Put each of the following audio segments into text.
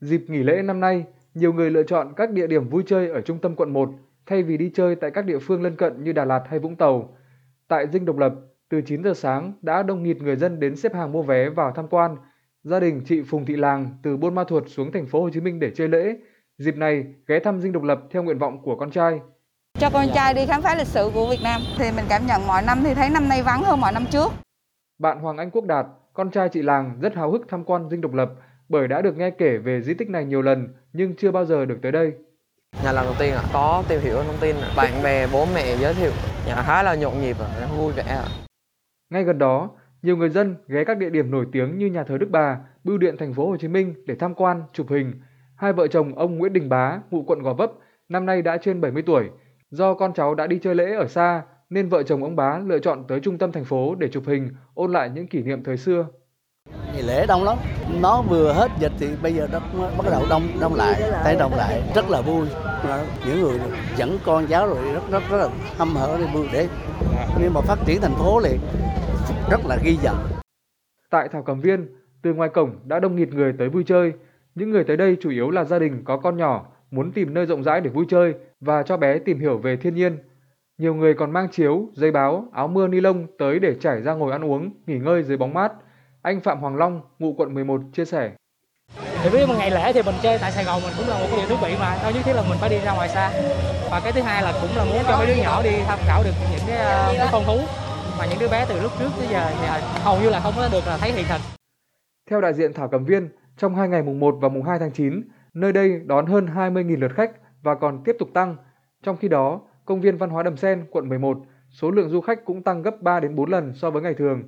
Dịp nghỉ lễ năm nay, nhiều người lựa chọn các địa điểm vui chơi ở trung tâm quận 1 thay vì đi chơi tại các địa phương lân cận như Đà Lạt hay Vũng Tàu. Tại Dinh Độc Lập, từ 9 giờ sáng đã đông nghịt người dân đến xếp hàng mua vé vào tham quan. Gia đình chị Phùng Thị Làng từ Buôn Ma Thuột xuống thành phố Hồ Chí Minh để chơi lễ. Dịp này ghé thăm Dinh Độc Lập theo nguyện vọng của con trai. Cho con trai đi khám phá lịch sử của Việt Nam thì mình cảm nhận mọi năm thì thấy năm nay vắng hơn mọi năm trước. Bạn Hoàng Anh Quốc Đạt, con trai chị Làng rất háo hức tham quan Dinh Độc Lập bởi đã được nghe kể về di tích này nhiều lần nhưng chưa bao giờ được tới đây. Nhà lần đầu tiên ạ, có tìm hiểu thông tin, bạn bè, bố mẹ giới thiệu, nhà khá là nhộn nhịp, ạ, vui vẻ. ạ. Ngay gần đó, nhiều người dân ghé các địa điểm nổi tiếng như nhà thờ Đức Bà, Bưu điện thành phố Hồ Chí Minh để tham quan, chụp hình. Hai vợ chồng ông Nguyễn Đình Bá, ngụ quận Gò Vấp, năm nay đã trên 70 tuổi. Do con cháu đã đi chơi lễ ở xa nên vợ chồng ông Bá lựa chọn tới trung tâm thành phố để chụp hình, ôn lại những kỷ niệm thời xưa thì lễ đông lắm, nó vừa hết dịch thì bây giờ nó bắt đầu đông đông lại, thấy đông lại rất là vui. Những người dẫn con cháu rồi rất rất rất là hâm hở để vui để nhưng mà phát triển thành phố thì rất là ghi nhận. Tại Thảo Cầm Viên, từ ngoài cổng đã đông nghịt người tới vui chơi. Những người tới đây chủ yếu là gia đình có con nhỏ, muốn tìm nơi rộng rãi để vui chơi và cho bé tìm hiểu về thiên nhiên. Nhiều người còn mang chiếu, giấy báo, áo mưa ni lông tới để trải ra ngồi ăn uống, nghỉ ngơi dưới bóng mát. Anh Phạm Hoàng Long, ngụ quận 11 chia sẻ. thì dụ một ngày lễ thì mình chơi tại Sài Gòn mình cũng là một cái điều thú vị mà đâu nhất thiết là mình phải đi ra ngoài xa và cái thứ hai là cũng là muốn cho mấy đứa nhỏ đi tham khảo được những cái, ờ, cái con thú mà những đứa bé từ lúc trước tới giờ thì hầu như là không có được là thấy hiện thực Theo đại diện Thảo Cầm Viên, trong hai ngày mùng 1 và mùng 2 tháng 9, nơi đây đón hơn 20.000 lượt khách và còn tiếp tục tăng. Trong khi đó, công viên văn hóa Đầm Sen, quận 11, số lượng du khách cũng tăng gấp 3 đến 4 lần so với ngày thường.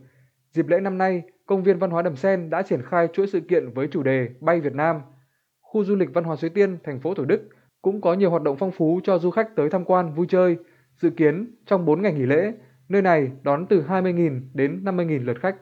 Dịp lễ năm nay, công viên văn hóa Đầm Sen đã triển khai chuỗi sự kiện với chủ đề Bay Việt Nam. Khu du lịch văn hóa Suối Tiên, thành phố Thủ Đức cũng có nhiều hoạt động phong phú cho du khách tới tham quan vui chơi. Dự kiến trong 4 ngày nghỉ lễ, nơi này đón từ 20.000 đến 50.000 lượt khách.